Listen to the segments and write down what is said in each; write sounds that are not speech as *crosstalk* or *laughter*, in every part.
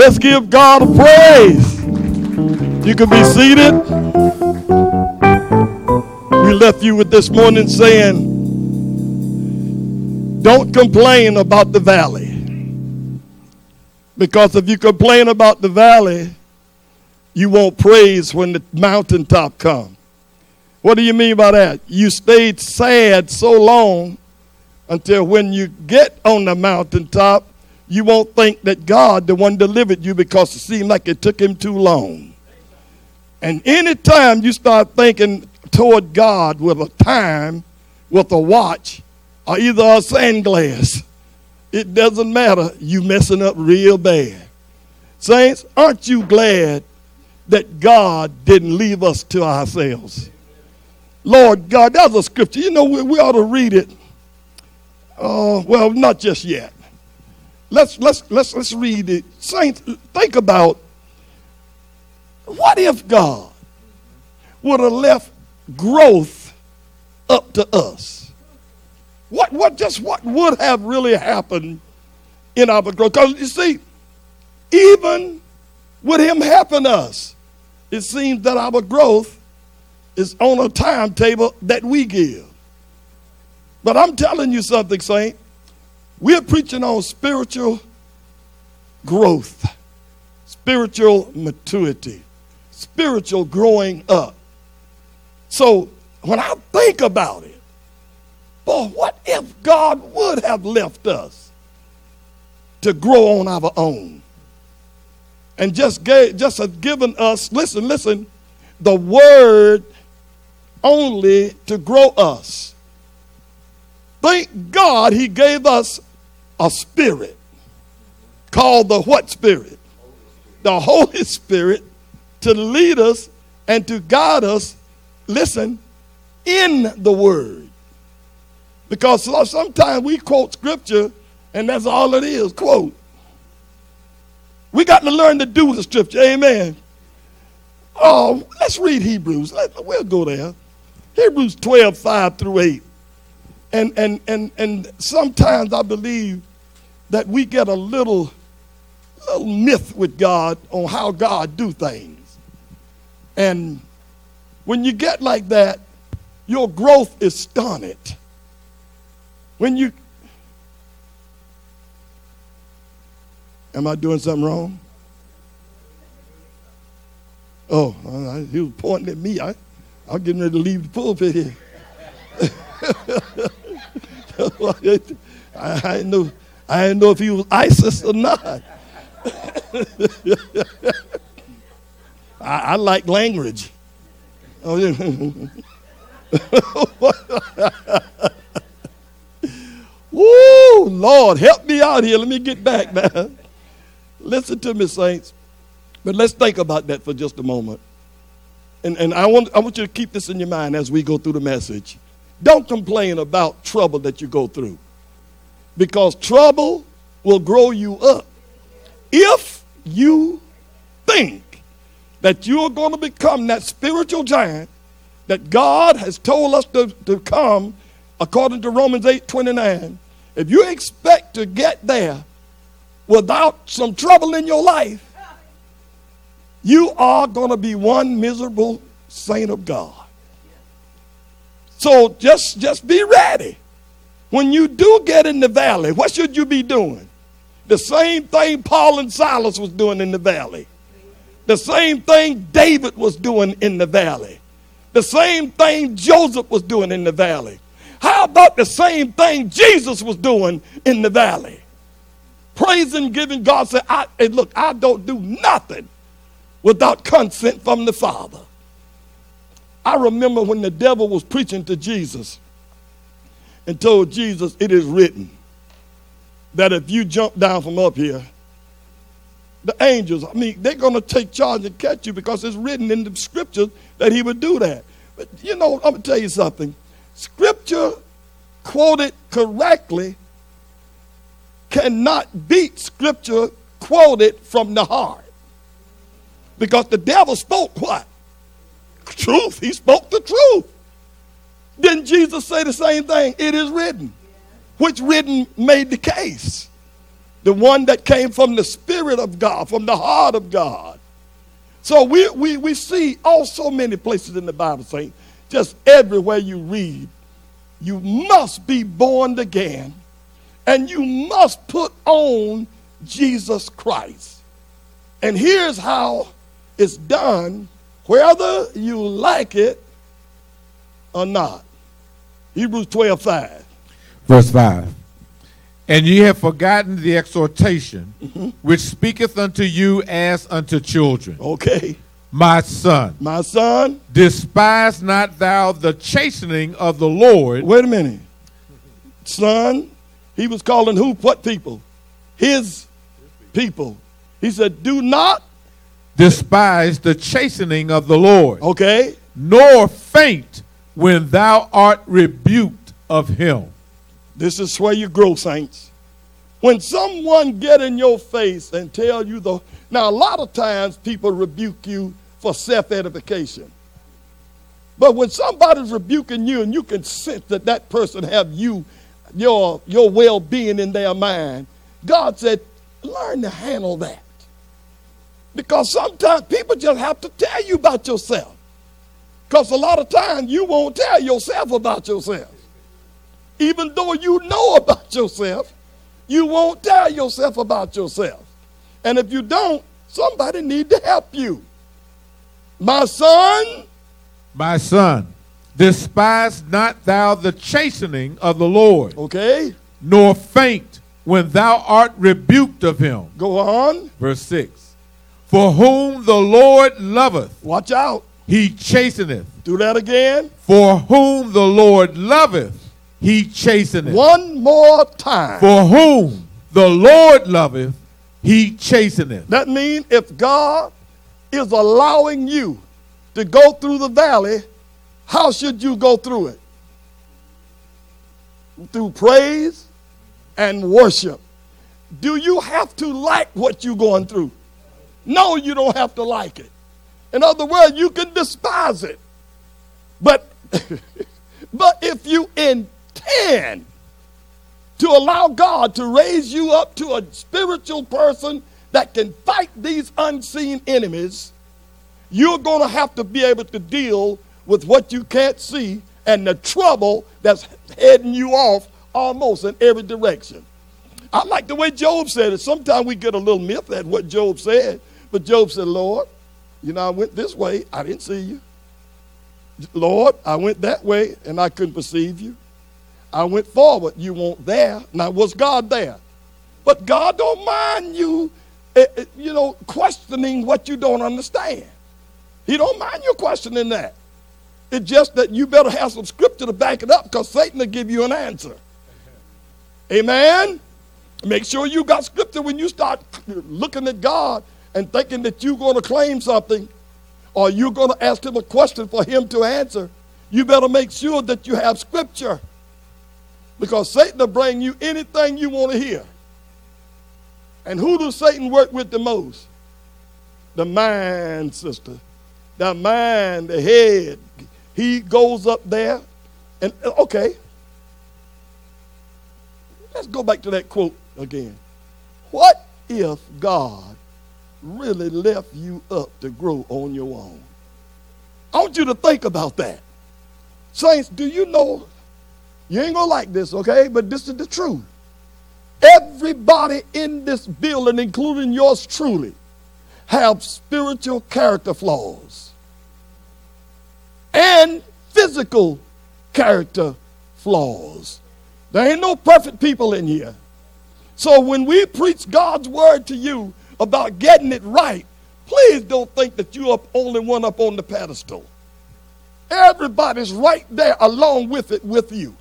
Let's give God a praise. You can be seated. We left you with this morning saying, don't complain about the valley. Because if you complain about the valley, you won't praise when the mountaintop comes. What do you mean by that? You stayed sad so long until when you get on the mountaintop, you won't think that God, the one delivered you, because it seemed like it took him too long. And anytime you start thinking toward God with a time, with a watch, or either a sandglass, it doesn't matter. You messing up real bad. Saints, aren't you glad that God didn't leave us to ourselves? Lord God, that's a scripture. You know, we, we ought to read it. Uh, well, not just yet. Let's let's let's let's read it. Saints, think about what if God would have left growth up to us? What what just what would have really happened in our growth? Because you see, even with him helping us, it seems that our growth is on a timetable that we give. But I'm telling you something, Saint. We're preaching on spiritual growth, spiritual maturity, spiritual growing up. So when I think about it, boy, what if God would have left us to grow on our own? And just gave, just have given us, listen, listen, the word only to grow us. Thank God he gave us a spirit called the what spirit? The Holy Spirit to lead us and to guide us, listen, in the Word. Because sometimes we quote scripture and that's all it is quote. We got to learn to do the scripture. Amen. Oh, let's read Hebrews. We'll go there. Hebrews 12, 5 through 8. And, and, and, and sometimes I believe that we get a little, little myth with God on how God do things. And when you get like that, your growth is stunted. When you Am I doing something wrong? Oh, he was pointing at me. I, I'm getting ready to leave the pulpit here. I, I, know, I didn't know if he was ISIS or not. I, I, like language. Oh, yeah. *laughs* Woo, Lord, help me out here. Let me get back man. Listen to me, saints. But let's think about that for just a moment. And, and I, want, I want you to keep this in your mind as we go through the message. Don't complain about trouble that you go through because trouble will grow you up. If you think that you're going to become that spiritual giant that God has told us to, to come, according to Romans 8 29, if you expect to get there without some trouble in your life, you are going to be one miserable saint of God. So just, just be ready. When you do get in the valley, what should you be doing? The same thing Paul and Silas was doing in the valley. The same thing David was doing in the valley. The same thing Joseph was doing in the valley. How about the same thing Jesus was doing in the valley? Praising, giving God said, I, hey, look, I don't do nothing without consent from the Father. I remember when the devil was preaching to Jesus and told Jesus, It is written that if you jump down from up here, the angels, I mean, they're going to take charge and catch you because it's written in the scriptures that he would do that. But you know, I'm going to tell you something. Scripture quoted correctly cannot beat scripture quoted from the heart. Because the devil spoke what? Truth. He spoke the truth. Didn't Jesus say the same thing? It is written. Which written made the case. the one that came from the Spirit of God, from the heart of God. So we, we, we see all so many places in the Bible saying, just everywhere you read, you must be born again and you must put on Jesus Christ. And here's how it's done, whether you like it or not. Hebrews 12 5. Verse 5. And ye have forgotten the exhortation Mm-hmm. which speaketh unto you as unto children. Okay. My son, My son, despise not thou the chastening of the Lord, wait a minute. Son, he was calling who? What people? His people. He said, Do not, despise the chastening of the Lord, okay, nor faint when thou art rebuked of him. This is where you grow, saints. When someone get in your face and tell you the now a lot of times people rebuke you for self-edification. But when somebody's rebuking you and you can sense that that person have you your your well-being in their mind, God said, learn to handle that. Because sometimes people just have to tell you about yourself. Because a lot of times you won't tell yourself about yourself even though you know about yourself, you won't tell yourself about yourself. And if you don't, somebody need to help you. My son, My son, despise not thou the chastening of the Lord, okay, nor faint when thou art rebuked of him. go on. Verse 6. For whom the Lord loveth, Watch out. He chasteneth. Do that again. For whom the Lord loveth, he chasteneth. One more time. For whom the Lord loveth, he chasteneth. That means if God is allowing you to go through the valley, how should you go through it? Through praise and worship. Do you have to like what you're going through? No, you don't have to like it. In other words, you can despise it. But *laughs* but if you intend to allow God to raise you up to a spiritual person that can fight these unseen enemies, you're going to have to be able to deal with what you can't see and the trouble that's heading you off almost in every direction. I like the way Job said it. Sometimes we get a little myth at what Job said, but Job said, Lord, you know, I went this way, I didn't see you. Lord, I went that way and I couldn't perceive you. I went forward, you weren't there. Now, was God there? But God don't mind you, eh, eh, you know, questioning what you don't understand. He don't mind you questioning that. It's just that you better have some scripture to back it up because Satan will give you an answer. Amen? Make sure you got scripture when you start looking at God and thinking that you're going to claim something or you're going to ask him a question for him to answer. You better make sure that you have scripture because Satan will bring you anything you want to hear. And who does Satan work with the most? The mind, sister. The mind, the head. He goes up there and, okay. Let's go back to that quote again. What if God really left you up to grow on your own? I want you to think about that. Saints, do you know? You ain't gonna like this, okay? But this is the truth. Everybody in this building, including yours truly, have spiritual character flaws and physical character flaws. There ain't no perfect people in here. So when we preach God's word to you about getting it right, please don't think that you're up only one up on the pedestal. Everybody's right there along with it with you.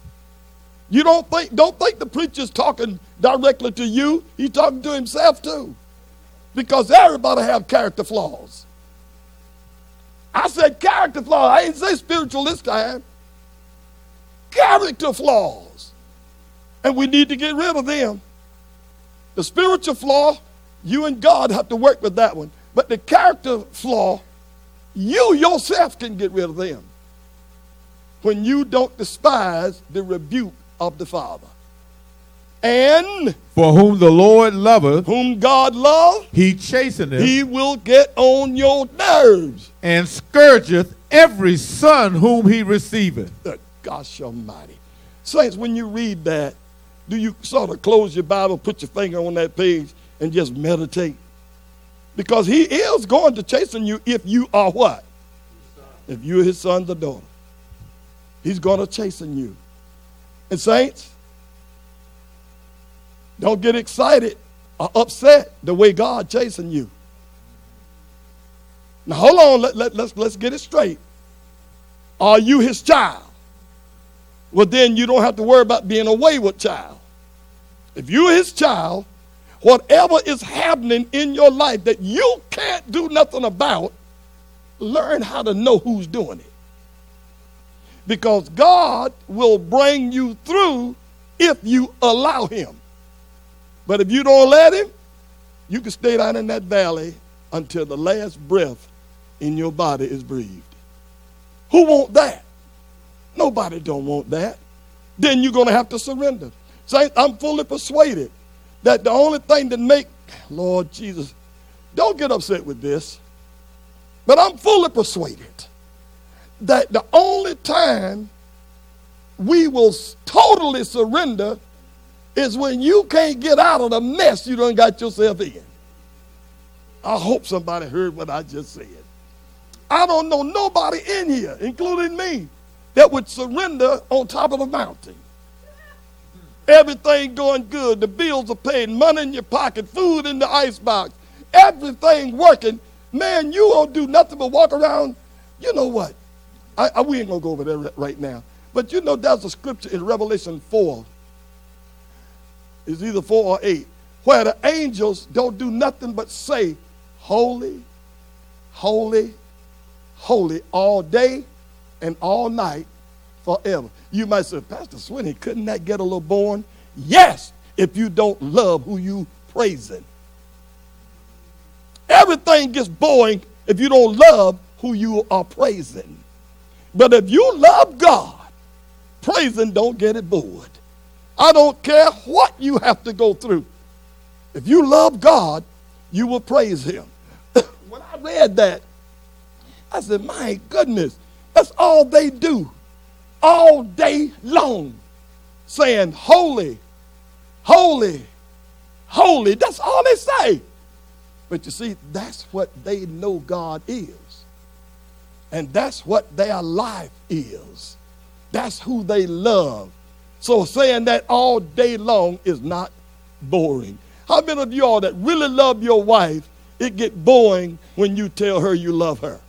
You don't think don't think the preacher's talking directly to you. He's talking to himself too. Because everybody have character flaws. I said character flaws. I ain't say spiritual this time. Character flaws. And we need to get rid of them. The spiritual flaw, you and God have to work with that one. But the character flaw, you yourself can get rid of them when you don't despise the rebuke of the Father. And For whom the Lord loveth, whom God loves, he chasteneth he will get on your nerves. and scourgeth every son whom he receiveth. Good gosh almighty. Saints, when you read that, do you sort of close your Bible, put your finger on that page, and just meditate? Because he is going to chasten you if you are what? If you're his son or daughter. He's going to chasten you. And saints, don't get excited or upset the way God chasing you. Now hold on, let, let, let's, let's get it straight. Are you his child? Well, then you don't have to worry about being a wayward child. If you're his child, whatever is happening in your life that you can't do nothing about, learn how to know who's doing it. Because God will bring you through if you allow him. But if you don't let him, you can stay down in that valley until the last breath in your body is breathed. Who want that? Nobody don't want that. Then you're going to have to surrender. Saints, I'm fully persuaded that the only thing that make Lord Jesus, don't get upset with this, but I'm fully persuaded that the only time we will totally surrender is when you can't get out of the mess you done got yourself in. I hope somebody heard what I just said. I don't know nobody in here, including me, that would surrender on top of the mountain. Everything going good, the bills are paid, money in your pocket, food in the icebox, everything working. Man, you won't do nothing but walk around. You know what? I, I, we ain't gonna go over there right now. But you know there's a scripture in Revelation 4. It's either 4 or 8, where the angels don't do nothing but say, Holy, holy, holy all day and all night forever. You might say, Pastor Swinney, couldn't that get a little boring? Yes, if you don't love who you praising. Everything gets boring if you don't love who you are praising. But if you love God, praising don't get it bored. I don't care what you have to go through. If you love God, you will praise him. *coughs* when I read that, I said, my goodness, that's all they do all day long, saying, Holy, holy, holy. That's all they say. But you see, that's what they know God is. And that's what their life is. That's who they love. So saying that all day long is not boring. How many of y'all that really love your wife, it get boring when you tell her you love her?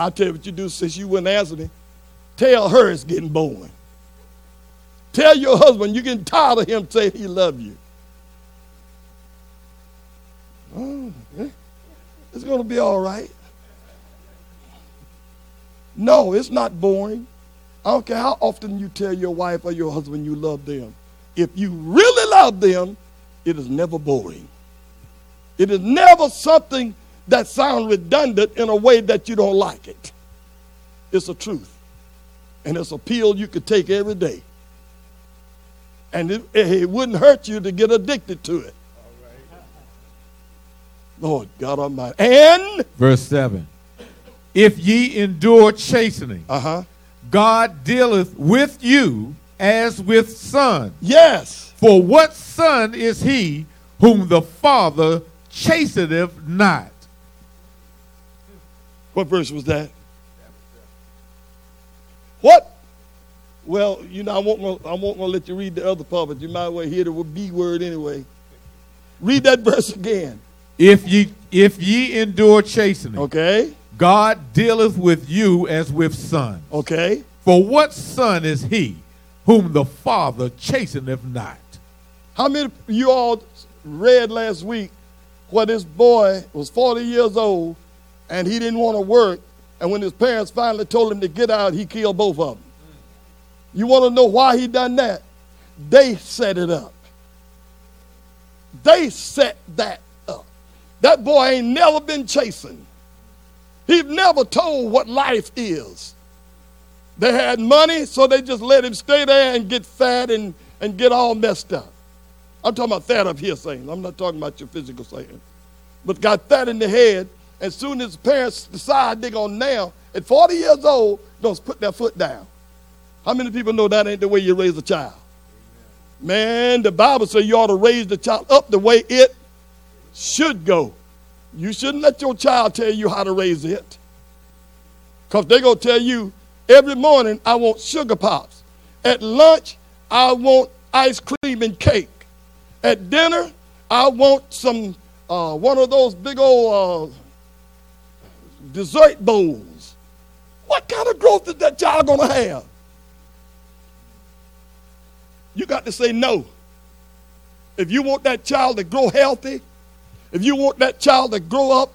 I'll tell you what you do since you wouldn't answer me. Tell her it's getting boring. Tell your husband you're getting tired of him saying he loves you. Oh, it's going to be all right. No, it's not boring. I don't care how often you tell your wife or your husband you love them. If you really love them, it is never boring. It is never something that sound redundant in a way that you don't like it. It's a truth. And it's a pill you could take every day. And it, it wouldn't hurt you to get addicted to it. Lord God Almighty. And verse 7 If ye endure chastening, uh-huh. God dealeth with you as with son. Yes. For what son is he whom the Father chasteneth not? What verse was that? What? Well, you know, I won't, I won't gonna let you read the other part, but you might as well hear the B word anyway. Read that verse again. If ye if ye endure chastening, okay, God dealeth with you as with sons. Okay. For what son is he whom the Father chasteneth not? How many of you all read last week where this boy was 40 years old and he didn't want to work, and when his parents finally told him to get out, he killed both of them? You want to know why he done that? They set it up. They set that up. That boy ain't never been chasing. He never told what life is. They had money, so they just let him stay there and get fat and, and get all messed up. I'm talking about fat up here, saying. I'm not talking about your physical saying. But got fat in the head, as soon as parents decide they're going to now, at 40 years old, going put their foot down. How many people know that ain't the way you raise a child? Man, the Bible says you ought to raise the child up the way it should go. You shouldn't let your child tell you how to raise it. Because they're going to tell you every morning, I want sugar pops. At lunch, I want ice cream and cake. At dinner, I want some, uh, one of those big old uh, dessert bowls. What kind of growth is that child going to have? You got to say no. If you want that child to grow healthy, if you want that child to grow up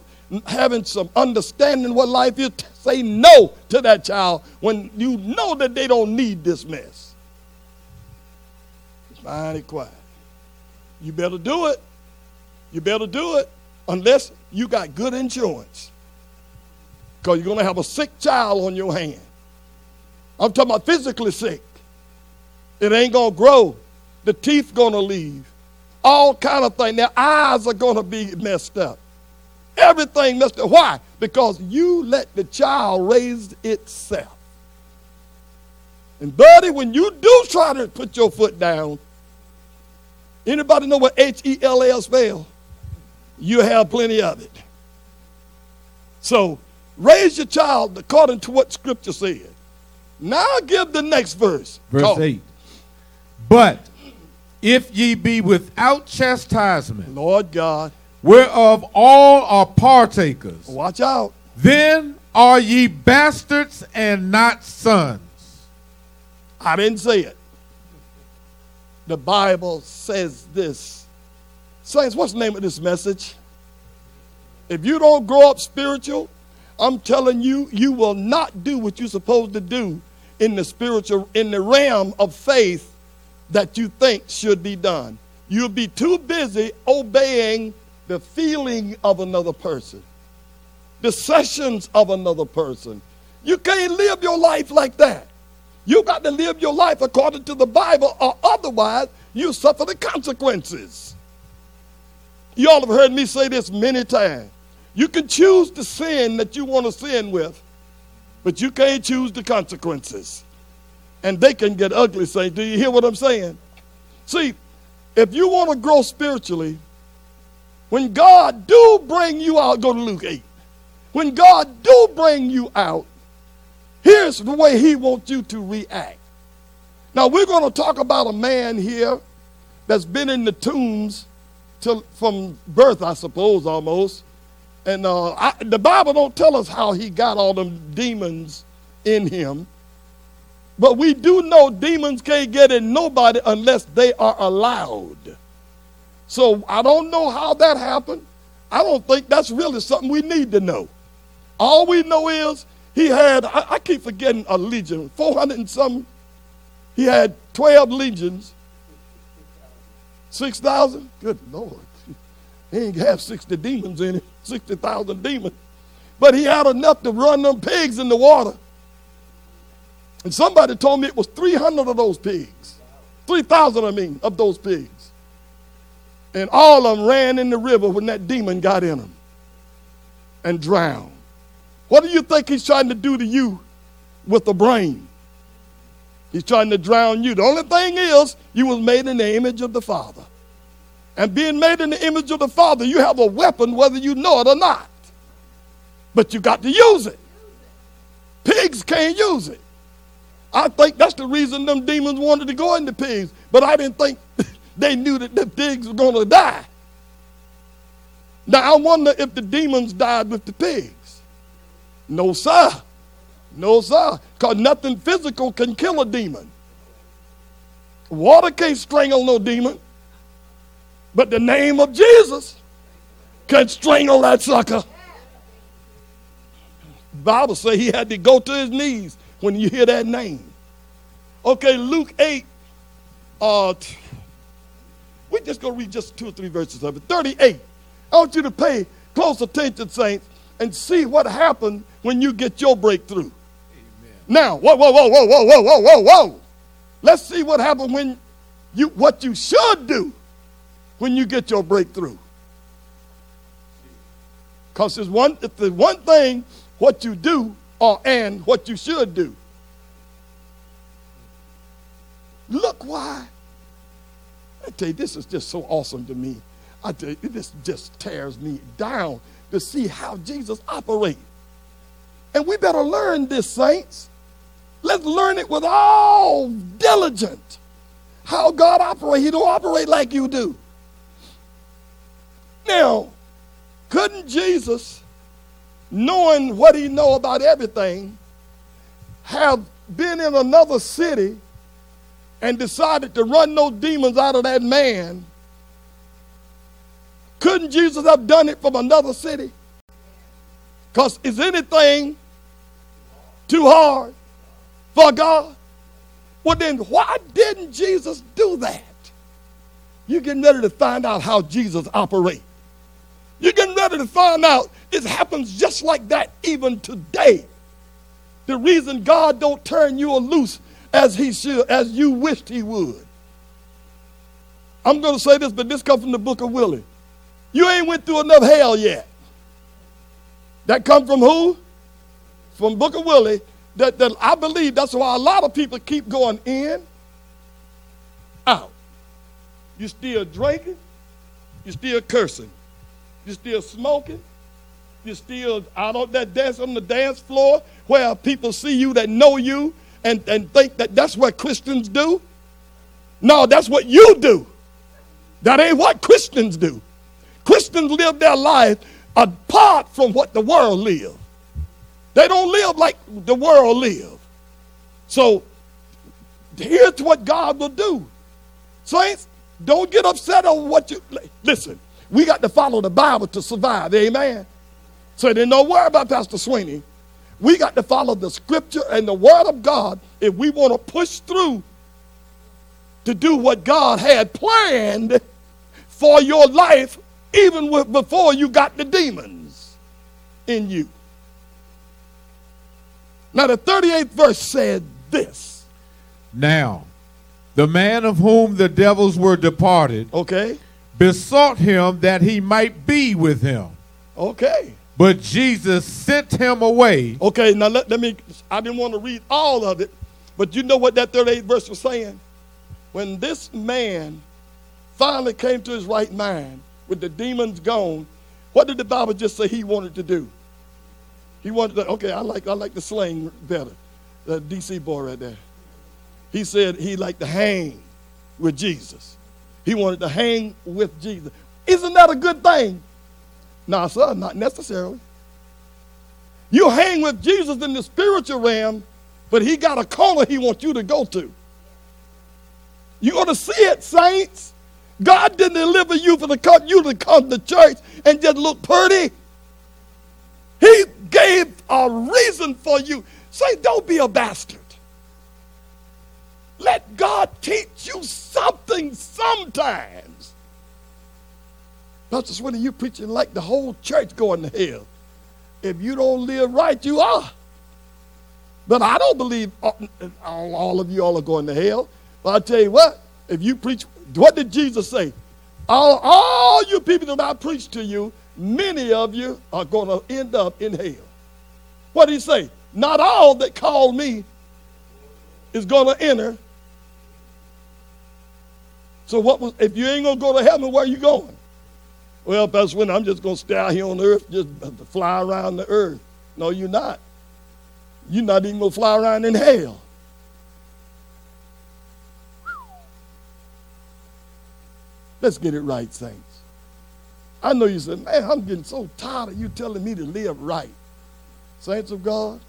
having some understanding what life is, say no to that child when you know that they don't need this mess. Find it quiet. You better do it. You better do it unless you got good insurance. Because you're going to have a sick child on your hand. I'm talking about physically sick. It ain't going to grow. The teeth going to leave all kind of things. Their eyes are going to be messed up. Everything messed up. Why? Because you let the child raise itself. And buddy, when you do try to put your foot down, anybody know what H-E-L-L spell? You have plenty of it. So raise your child according to what Scripture said. Now give the next verse. Verse Talk. 8. But if ye be without chastisement, Lord God, whereof all are partakers, watch out. then are ye bastards and not sons. I didn't say it. The Bible says this. Saints, what's the name of this message? If you don't grow up spiritual, I'm telling you, you will not do what you're supposed to do in the spiritual, in the realm of faith that you think should be done. You'll be too busy obeying the feeling of another person, the sessions of another person. You can't live your life like that. You got to live your life according to the Bible, or otherwise you suffer the consequences. You all have heard me say this many times. You can choose the sin that you want to sin with, but you can't choose the consequences and they can get ugly, Say, Do you hear what I'm saying? See, if you want to grow spiritually, when God do bring you out, go to Luke 8. When God do bring you out, here's the way he wants you to react. Now we're going to talk about a man here that's been in the tombs till, from birth, I suppose, almost. And uh, I, the Bible don't tell us how he got all them demons in him. But we do know demons can't get in nobody unless they are allowed. So I don't know how that happened. I don't think that's really something we need to know. All we know is he had, I, I keep forgetting a legion, 400 and some. He had 12 legions. 6,000? Good Lord. He ain't have 60 demons in it, 60,000 demons. But he had enough to run them pigs in the water. And somebody told me it was 300 of those pigs. 3,000, I mean, of those pigs. And all of them ran in the river when that demon got in them and drowned. What do you think he's trying to do to you with the brain? He's trying to drown you. The only thing is, you was made in the image of the Father. And being made in the image of the Father, you have a weapon whether you know it or not. But you got to use it. Pigs can't use it. I think that's the reason them demons wanted to go into pigs. But I didn't think *laughs* they knew that the pigs were going to die. Now I wonder if the demons died with the pigs. No, sir. No, sir. Because nothing physical can kill a demon. Water can't strangle no demon. But the name of Jesus can strangle that sucker. Bible say he had to go to his knees when you hear that name. Okay, Luke 8. Uh, we're just going to read just two or three verses of it. 38. I want you to pay close attention, saints. and see what happened when you get your breakthrough. Amen. Now, whoa, whoa, whoa, whoa, whoa, whoa, whoa, whoa, whoa. Let's see what happened when you what you should do when you get your breakthrough. Because there's one, if there's one thing what you do or and what you should do. Look why. I tell you, this is just so awesome to me. I tell you, this just tears me down to see how Jesus operates. And we better learn this, saints. Let's learn it with all diligence. How God operates. He don't operate like you do. Now, couldn't Jesus, knowing what he know about everything, have been in another city and decided to run those demons out of that man? Couldn't Jesus have done it from another city? Because is anything too hard for God? Well, then why didn't Jesus do that? You're getting ready to find out how Jesus operates. You're getting ready to find out it happens just like that even today. The reason God don't turn you loose as he should, as you wished he would. I'm going to say this, but this comes from the book of Willie. You ain't went through enough hell yet. That come from who? From Book of Willie. That, that I believe that's why a lot of people keep going in, out. You still drinking, you still cursing, you're still smoking. You're still out on that dance on the dance floor where people see you that know you and, and think that that's what Christians do. No, that's what you do. That ain't what Christians do. Christians live their life apart from what the world live. They don't live like the world live. So here's what God will do. Saints, don't get upset over what you listen. We got to follow the Bible to survive. Amen. So then don't worry about Pastor Sweeney. We got to follow the scripture and the word of God if we want to push through to do what God had planned for your life even with, before you got the demons in you. Now, the 38th verse said this. Now, the man of whom the devils were departed. Okay besought him that he might be with him. Okay. But Jesus sent him away. Okay, now let, let me, I didn't want to read all of it, but you know what that 38th verse was saying? When this man finally came to his right mind with the demons gone, what did the Bible just say he wanted to do? He wanted to, okay, I like, I like the slang better. The DC boy right there. He said he liked to hang with Jesus. He wanted to hang with Jesus. Isn't that a good thing? No, sir, not necessarily. You hang with Jesus in the spiritual realm, but he got a corner he wants you to go to. You ought to see it, saints. God didn't deliver you for the you to come to church and just look pretty. He gave a reason for you. Say, don't be a bastard. Let God teach you something sometimes. Pastor Swinton, you preaching like the whole church going to hell. If you don't live right, you are. But I don't believe all, all of you all are going to hell. But I tell you what, if you preach, what did Jesus say? All, all you people that I preach to you, many of you are going to end up in hell. What did he say? Not all that call me is going to enter so what was if you ain't gonna go to heaven, where are you going? Well, Pastor Wynn, I'm just gonna stay out here on earth, just fly around the earth. No, you're not. You're not even gonna fly around in hell. Let's get it right, saints. I know you said, man, I'm getting so tired of you telling me to live right. Saints of God,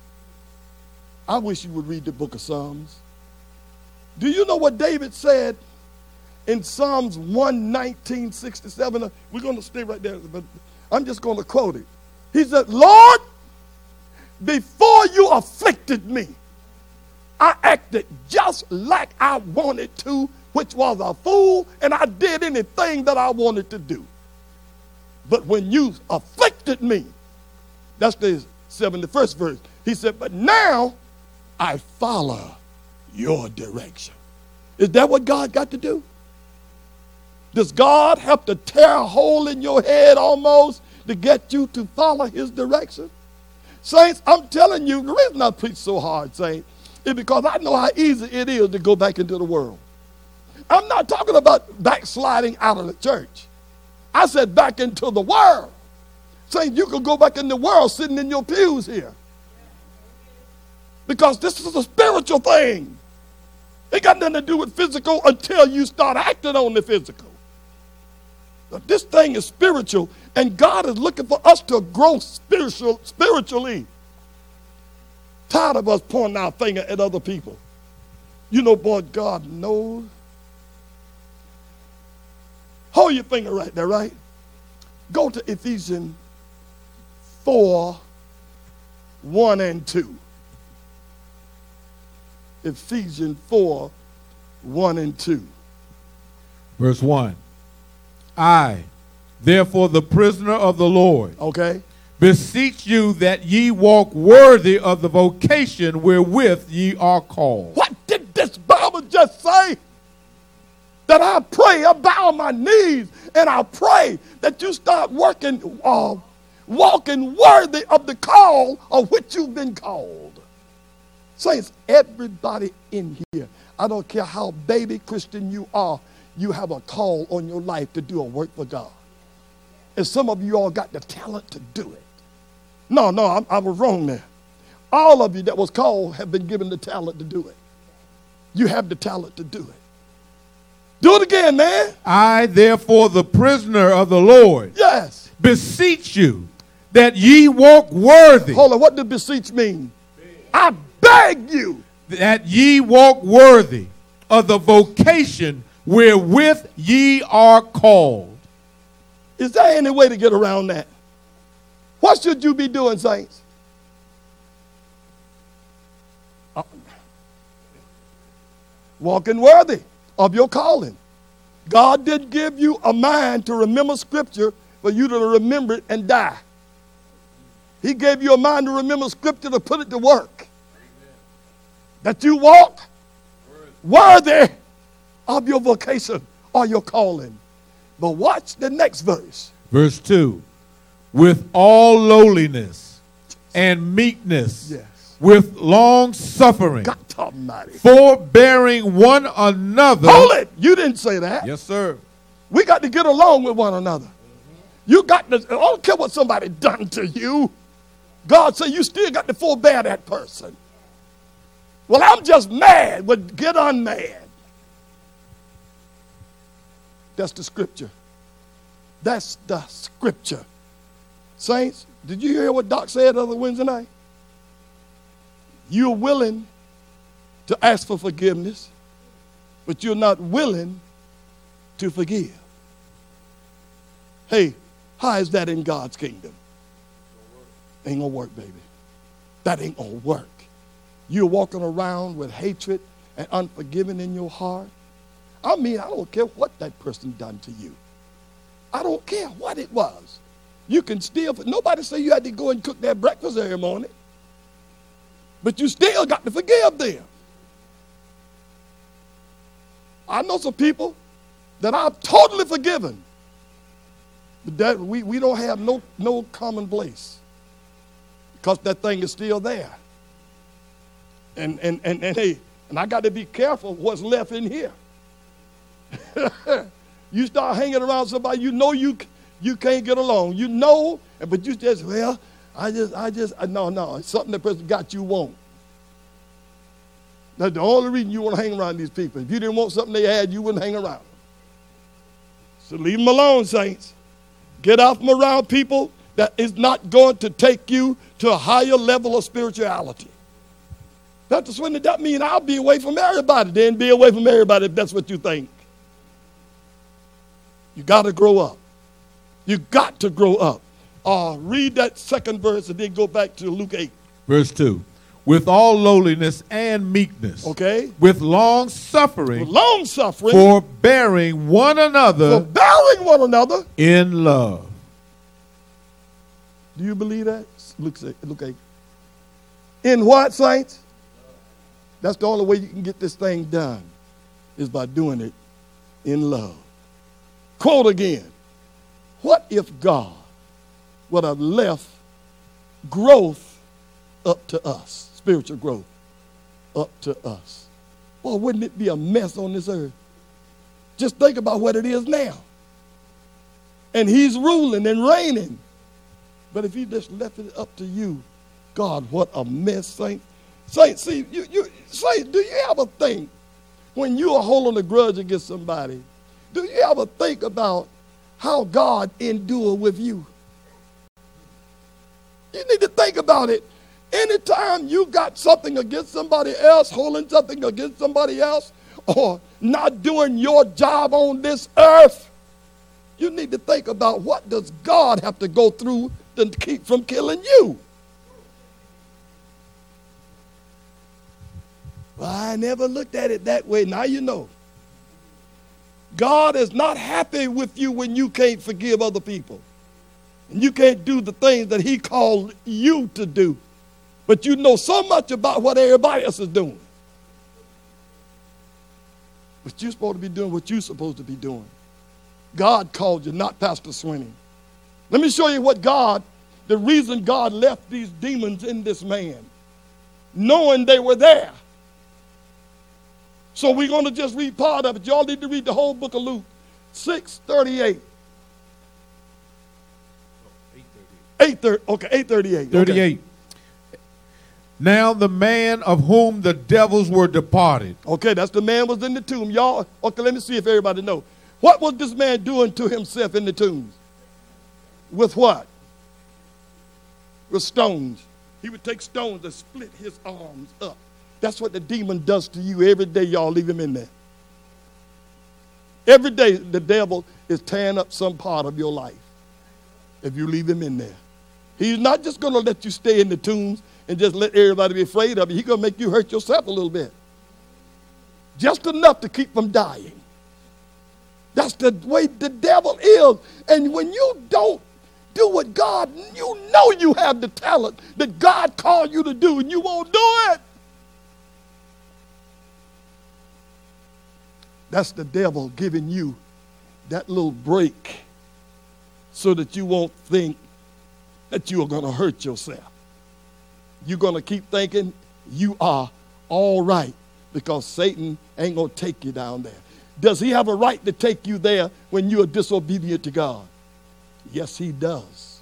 I wish you would read the book of Psalms. Do you know what David said in Psalms 119, 67. Uh, we're going to stay right there, but I'm just going to quote it. He said, Lord, before you afflicted me, I acted just like I wanted to, which was a fool, and I did anything that I wanted to do. But when you afflicted me, That's the 71st verse. He said, But now I follow your direction. Is that what God got to do? Does God have to tear a hole in your head almost to get you to follow his direction? Saints, I'm telling you, the reason I preach so hard, saints, is because I know how easy it is to go back into the world. I'm not talking about backsliding out of the church. I said back into the world. Saying you could go back in the world sitting in your pews here. Because this is a spiritual thing. It got nothing to do with physical until you start acting on the physical. This thing is spiritual, and God is looking for us to grow spiritual, spiritually. Tired of us pointing our finger at other people. You know, boy, God knows. Hold your finger right there, right? Go to Ephesians 4 1 and 2. Ephesians 4 1 and 2. Verse 1. I, therefore, the prisoner of the Lord, Okay? beseech you that ye walk worthy of the vocation wherewith ye are called. What did this Bible just say? That I pray, I bow my knees, and I pray that you start working, uh, walking worthy of the call of which you've been called. Saints, everybody in here, I don't care how baby Christian you are, you have a call on your life to do a work for God. And some of you all got the talent to do it. No, no, I, I was wrong there. All of you that was called have been given the talent to do it. You have the talent to do it. Do it again, man. I, therefore, the prisoner of the Lord, Yes. beseech you that ye walk worthy, Hold on. What does beseech mean? I beg you. that ye walk worthy of the vocation wherewith ye are called. Is there any way to get around that? What should you be doing, saints? Uh, Walking worthy of your calling. God did give you a mind to remember Scripture for you to remember it and die. He gave you a mind to remember Scripture to put it to work. That you walk worthy of your vocation or your calling. But watch the next verse. Verse 2 With all lowliness and meekness, Yes. with long suffering, God Almighty. forbearing one another. Hold it. You didn't say that. Yes, sir. We got to get along with one another. You got to, I don't care what somebody done to you. God said you still got to forbear that person. Well, I'm just mad. Well, get unmad. That's the scripture. That's the scripture. Saints, did you hear what Doc said other Wednesday night? You're willing to ask for forgiveness, but you're not willing to forgive. Hey, how is that in God's kingdom? Ain't gonna work, baby. That ain't gonna work. You're walking around with hatred and unforgiving in your heart. I mean, I don't care what that person done to you. I don't care what it was. You can still, nobody say you had to go and cook their breakfast every morning. But you still got to forgive them. I know some people that I've totally forgiven. But that we, we don't have no, no common place. Because that thing is still there. And, and, and, and hey, and I got to be careful what's left in here. *laughs* you start hanging around somebody you know you you can't get along. You know, but you just well, I just I just uh, no no it's something that person got you won't. That's the only reason you want to hang around these people. If you didn't want something they had, you wouldn't hang around. So leave them alone, saints. Get off from around people that is not going to take you to a higher level of spirituality. That's when that means I'll be away from everybody. Then be away from everybody if that's what you think. You got to grow up. You got to grow up. Uh, read that second verse and then go back to Luke 8. Verse 2 With all lowliness and meekness, Okay? with long suffering, Long suffering, forbearing one another forbearing one another. in love. Do you believe that? Luke, Luke 8. In what, saints? That's the only way you can get this thing done is by doing it in love. Quote again. What if God would have left growth up to us, spiritual growth up to us? Well, wouldn't it be a mess on this earth? Just think about what it is now. And he's ruling and reigning. But if he just left it up to you, God, what a mess, saints. Saints, see, you, you, saints, do you ever think when you are holding a grudge against somebody, do you ever think about how God endure with you? You need to think about it. Anytime you got something against somebody else, holding something against somebody else, or not doing your job on this earth, you need to think about what does God have to go through to keep from killing you. Well, I never looked at it that way. Now you know. God is not happy with you when you can't forgive other people. And you can't do the things that He called you to do. But you know so much about what everybody else is doing. But you're supposed to be doing what you're supposed to be doing. God called you, not Pastor Swinney. Let me show you what God, the reason God left these demons in this man, knowing they were there. So we're going to just read part of it. Y'all need to read the whole book of Luke. 638. 838. Okay, 838. 38. Okay. Now the man of whom the devils were departed. Okay, that's the man was in the tomb. Y'all, okay, let me see if everybody know. What was this man doing to himself in the tombs? With what? With stones. He would take stones and split his arms up. That's what the demon does to you every day, y'all leave him in there. Every day, the devil is tearing up some part of your life if you leave him in there. He's not just going to let you stay in the tombs and just let everybody be afraid of you. He's going to make you hurt yourself a little bit. Just enough to keep from dying. That's the way the devil is. And when you don't do what God, you know you have the talent that God called you to do, and you won't do it. That's the devil giving you that little break so that you won't think that you are going to hurt yourself. You're going to keep thinking you are all right because Satan ain't going to take you down there. Does he have a right to take you there when you are disobedient to God? Yes, he does.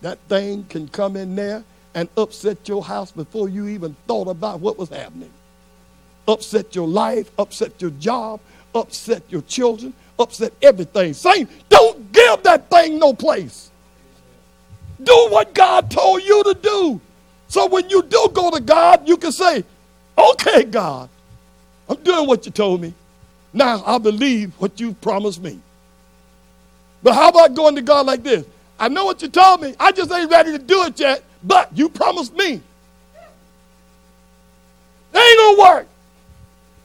That thing can come in there and upset your house before you even thought about what was happening upset your life, upset your job, upset your children, upset everything. Saying, don't give that thing no place. Do what God told you to do. So when you do go to God, you can say, okay, God, I'm doing what you told me. Now I believe what you promised me. But how about going to God like this? I know what you told me. I just ain't ready to do it yet, but you promised me. Ain't gonna work.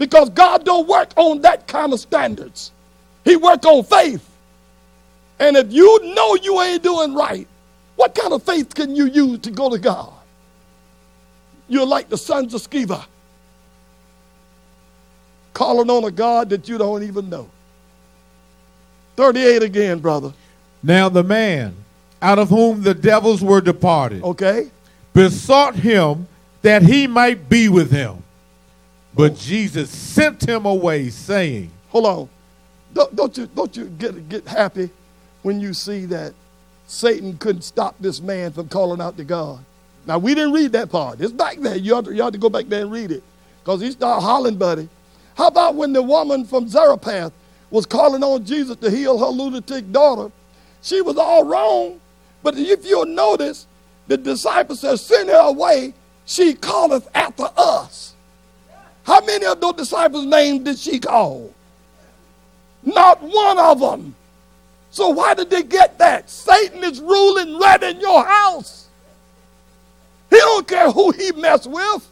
Because God don't work on that kind of standards. He work on faith. And if you know you ain't doing right, what kind of faith can you use to go to God? You're like the sons of Sceva, calling on a God that you don't even know. 38 again, brother. Now the man out of whom the devils were departed, okay, besought him that he might be with him. But Jesus sent him away, saying, Hold on. Don't, don't, you, don't you get, get happy when you see that Satan couldn't stop this man from calling out to God? Now, we didn't read that part. It's back there. You ought to, you ought to go back there and read it because he started hollering, buddy. How about when the woman from Zarephath was calling on Jesus to heal her lunatic daughter? She was all wrong. But if you'll notice, the disciples said, Send her away. She calleth after us. How many of those disciples' names did she call? Not one of them. So why did they get that? Satan is ruling right in your house. He don't care who he mess with.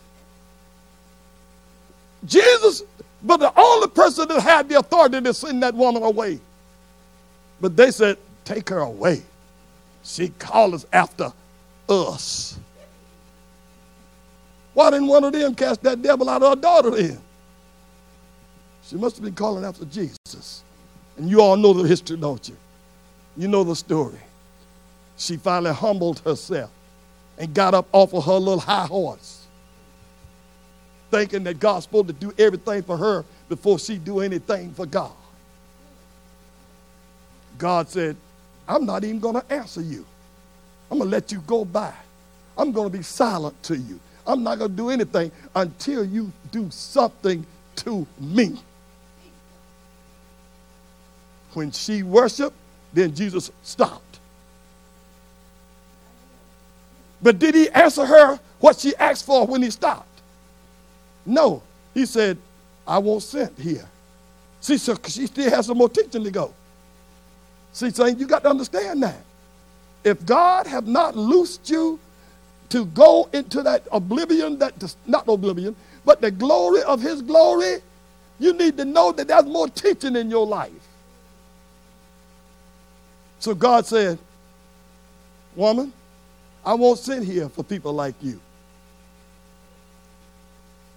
Jesus, but the only person that had the authority to send that woman away. But they said, take her away. She called us after us. Why didn't one of them cast that devil out of her daughter then? She must have been calling after Jesus. And you all know the history, don't you? You know the story. She finally humbled herself and got up off of her little high horse, thinking that God's supposed to do everything for her before she do anything for God. God said, I'm not even going to answer you. I'm going to let you go by. I'm going to be silent to you. I'm not going to do anything until you do something to me. When she worshiped, then Jesus stopped. But did he answer her what she asked for when he stopped? No. He said, I won't send here. See, so she still has some more teaching to go. See, saying you got to understand that. If God have not loosed you to go into that oblivion, that not oblivion, but the glory of his glory, you need to know that there's more teaching in your life. So God said, Woman, I won't sit here for people like you.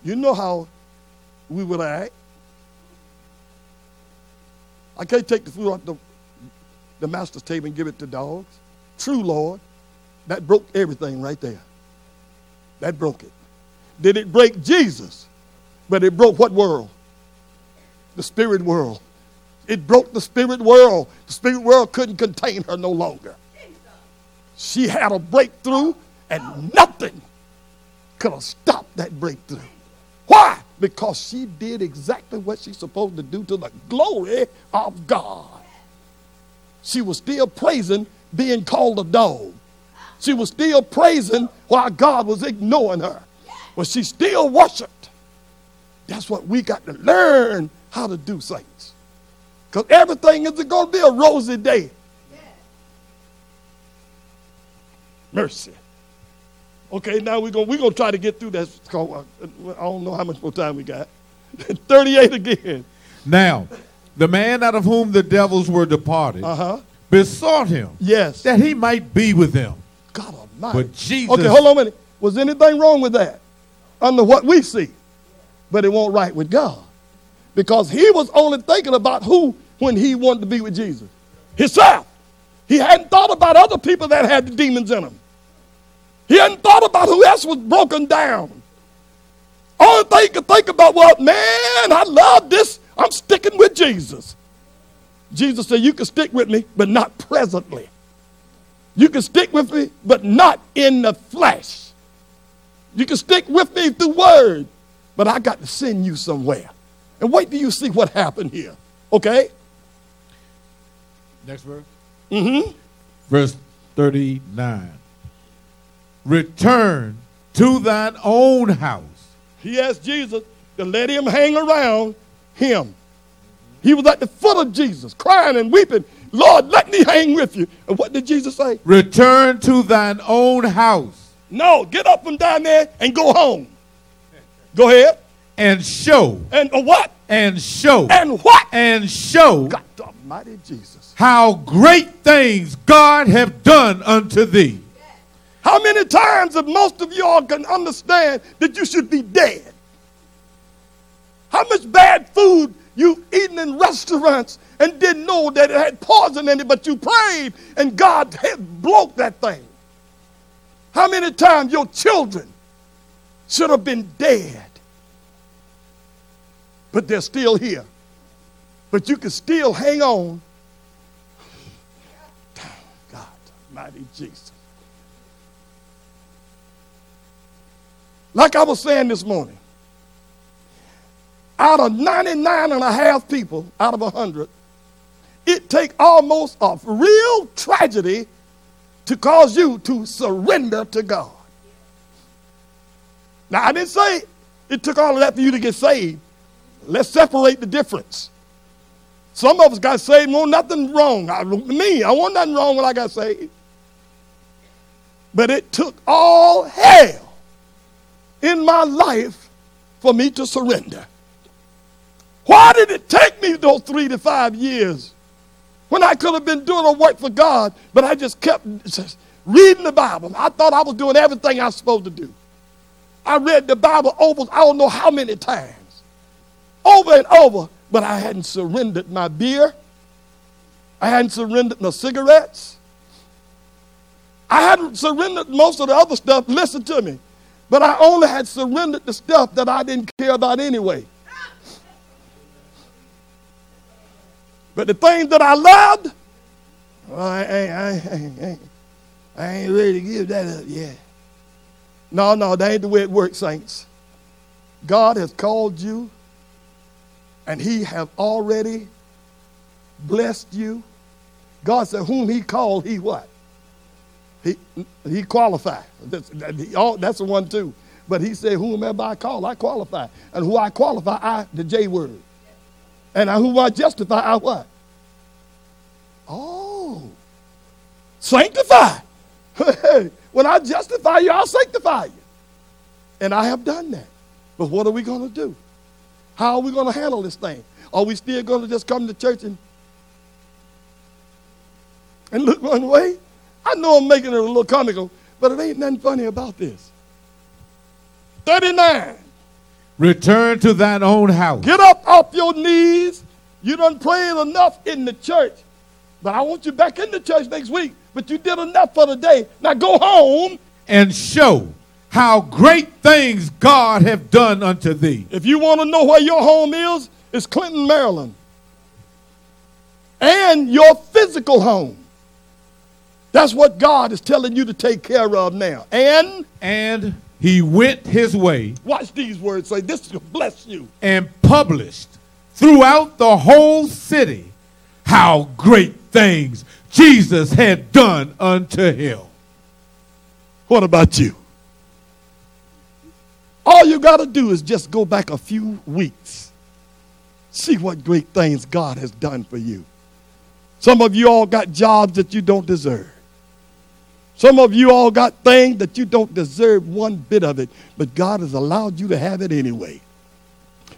You know how we would act. I can't take the food off the, the master's table and give it to dogs. True, Lord. That broke everything right there. That broke it. Did it break Jesus? But it broke what world? The spirit world. It broke the spirit world. The spirit world couldn't contain her no longer. She had a breakthrough, and nothing could have stopped that breakthrough. Why? Because she did exactly what she's supposed to do to the glory of God. She was still praising being called a dog. She was still praising while God was ignoring her. But she still worshiped. That's what we got to learn how to do, saints. Because everything isn't going to be a rosy day. Mercy. Okay, now we're going we're gonna try to get through that. Uh, I don't know how much more time we got. *laughs* 38 again. Now, the man out of whom the devils were departed Uh-huh. besought him Yes. that he might be with them. God Almighty. But Jesus. Okay, hold on a minute. Was anything wrong with that? Under what we see. But it won't right with God. Because he was only thinking about who when he wanted to be with Jesus? Himself. He hadn't thought about other people that had the demons in them. He hadn't thought about who else was broken down. Only thing he could think about was, man, I love this. I'm sticking with Jesus. Jesus said, You can stick with me, but not presently. You can stick with me, but not in the flesh. You can stick with me through word, but I got to send you somewhere. And wait till you see what happened here. Okay? Next verse. Mm-hmm. Verse 39. Return to thine own house. He asked Jesus to let him hang around him. He was at the foot of Jesus, crying and weeping. Lord, let me hang with you. And what did Jesus say? Return to thine own house No, get up from down there and go home. Go ahead. and show, And what? and show, And what? and show God Almighty Jesus. how great things God have done unto thee. How many times have most of y'all can understand that you should be dead? How much bad food you've eaten in restaurants and didn't know that it had poison in it, but you prayed and God had broke that thing? How many times your children should have been dead, but they're still here? But you can still hang on. God, mighty Jesus. Like I was saying this morning, out of 99 and a half people out of 100, it take almost a real tragedy to cause you to surrender to God. Now, I didn't say it took all of that for you to get saved. Let's separate the difference. Some of us got saved, want nothing wrong. I, me, I want nothing wrong when I got saved. But it took all hell in my life for me to surrender. Why did it take me those three to five years when I could have been doing a work for God, but I just kept reading the Bible. I thought I was doing everything I was supposed to do. I read the Bible over, I don't know how many times, over and over, but I hadn't surrendered my beer. I hadn't surrendered my cigarettes. I hadn't surrendered most of the other stuff. Listen to me. But I only had surrendered the stuff that I didn't care about anyway. But the things that I loved, well, I, ain't, I, ain't, I ain't ready to give that up yet. No, no, that ain't the way it works, saints. God has called you, and He have already blessed you. God said, "Whom He called, He what? He He qualified. That's, that's the one too. But He said, "Whomever I call, I qualify, and who I qualify, I the J word, and who I justify, I what? Oh, sanctify. when I justify you, I'll sanctify you. And I have done that. But what are we going to do? How are we going to handle this thing? Are we still going to just come to church and, and look one way? I know I'm making it a little comical, but it ain't nothing funny about this. 39. Return to thine own house. Get up off your knees. You done prayed enough in the church. But I want you back in the church next week but you did enough for the day. Now go home and show how great things God have done unto thee. If you want to know where your home is, it's Clinton, Maryland. And your physical home. That's what God is telling you to take care of now. And and he went his way. Watch these words say this will bless you. And published throughout the whole city how great things Jesus had done unto him. What about you? All you got to do is just go back a few weeks. See what great things God has done for you. Some of you all got jobs that you don't deserve. Some of you all got things that you don't deserve one bit of it, but God has allowed you to have it anyway.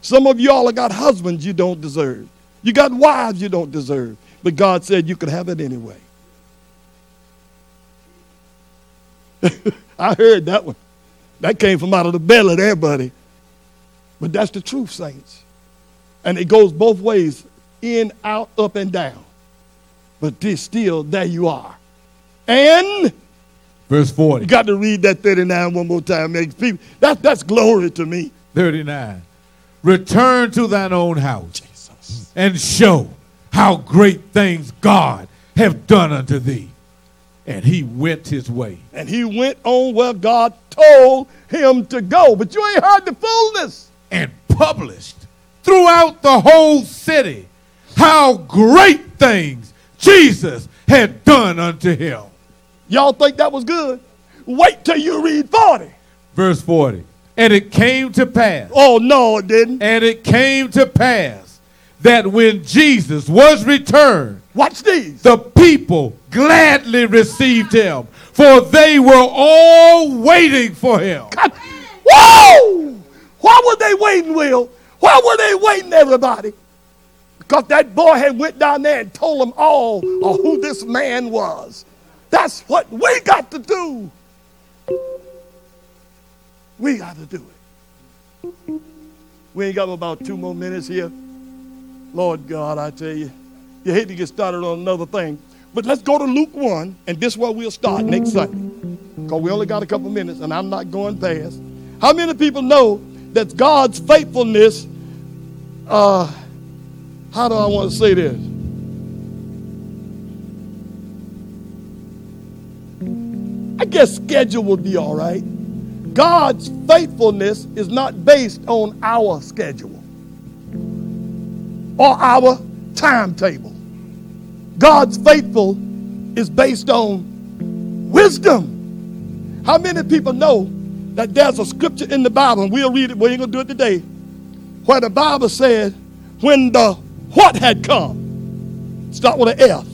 Some of you all have got husbands you don't deserve. You got wives you don't deserve. But God said you could have it anyway. *laughs* I heard that one. That came from out of the belly there, buddy. But that's the truth, saints. And it goes both ways in, out, up, and down. But this still, there you are. And verse 40. You got to read that 39 one more time. People, that, that's glory to me. 39. Return to thine own house Jesus. and show how great things God have done unto thee. And he went his way. And he went on where God told him to go. But you ain't heard the fullness. And published throughout the whole city how great things Jesus had done unto him. Y'all think that was good? Wait till you read 40. Verse 40. And it came to pass. Oh, no, it didn't. And it came to pass that when Jesus was returned, watch these. The people gladly received him, for they were all waiting for him. God. Whoa! Why were they waiting, Will? Why were they waiting, everybody? Because that boy had went down there and told them all of who this man was. That's what we got to do. We got to do it. We ain't got about two more minutes here. Lord God, I tell you, you hate to get started on another thing. But let's go to Luke 1, and this is where we'll start next Sunday. Because we only got a couple minutes, and I'm not going past. How many people know that God's faithfulness, uh, how do I want to say this? I guess schedule would be all right. God's faithfulness is not based on our schedule or our timetable. God's faithful is based on wisdom. How many people know that there's a scripture in the Bible, and we'll read it, we ain't gonna do it today, where the Bible said, when the what had come, start with an F.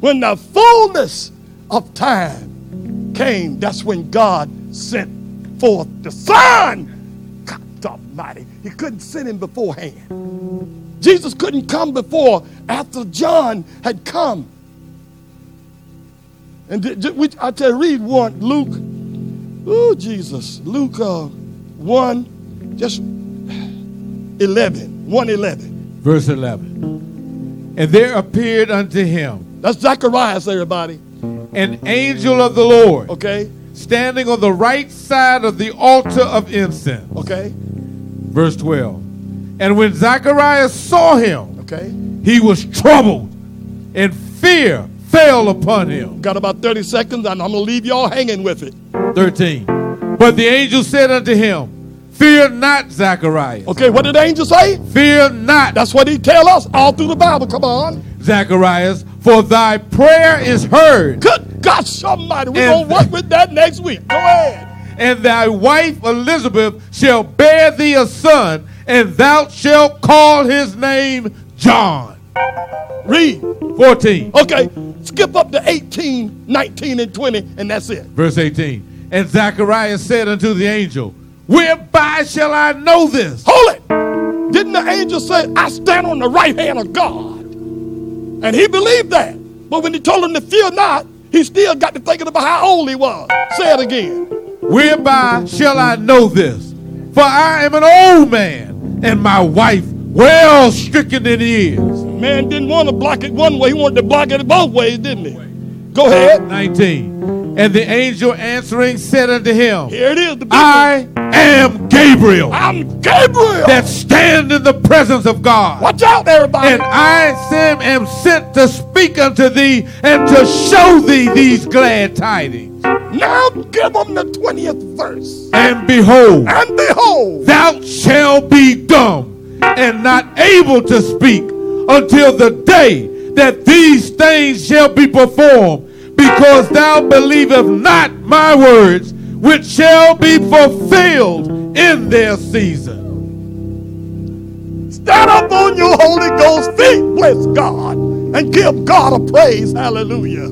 When the fullness of time came, that's when God sent forth the Son God Almighty. He couldn't send him beforehand. Jesus couldn't come before after John had come. And th- th- we, I tell you, read one, Luke. Oh, Jesus. Luke uh, 1, just 11. 1 11. Verse 11. And there appeared unto him That's Zacharias, everybody. An angel of the Lord Okay? standing on the right side of the altar of incense. Okay? Verse 12. And when Zacharias saw him, Okay? he was troubled, and fear fell upon him. Got about 30 seconds, and I'm going to leave y'all hanging with it. 13. But the angel said unto him, Fear not, Zacharias. Okay, what did the angel say? Fear not, That's what he tell us all through the Bible. Come on. Zacharias, for thy prayer is heard, Good God, somebody. We're going to work with that next week. Go ahead. and thy wife Elizabeth shall bear thee a son, and thou shalt call his name John. Read. 14. Okay, skip up to 18, 19, and 20, and that's it. Verse 18. And Zacharias said unto the angel, Whereby shall I know this? Hold it. Didn't the angel say, I stand on the right hand of God? And he believed that. But when he told him to fear not, he still got to thinking about how old he was. Say it again. Whereby shall I know this? For I am an old man, and my wife well stricken in years. Man didn't want to block it one way, he wanted to block it both ways, didn't he? Go ahead. 19. And the angel answering said unto him, Here it is. The I am Gabriel. I'm Gabriel. that stand in the presence of God. Watch out, everybody. And I Sam am sent to speak unto thee and to show thee these glad tidings. now give them the 20th verse. And behold, And behold, thou shalt be dumb and not able to speak until the day that these things shall be performed, because thou believest not my words, which shall be fulfilled in their season. stand up on your Holy Ghost feet, bless God, and give God a praise. Hallelujah.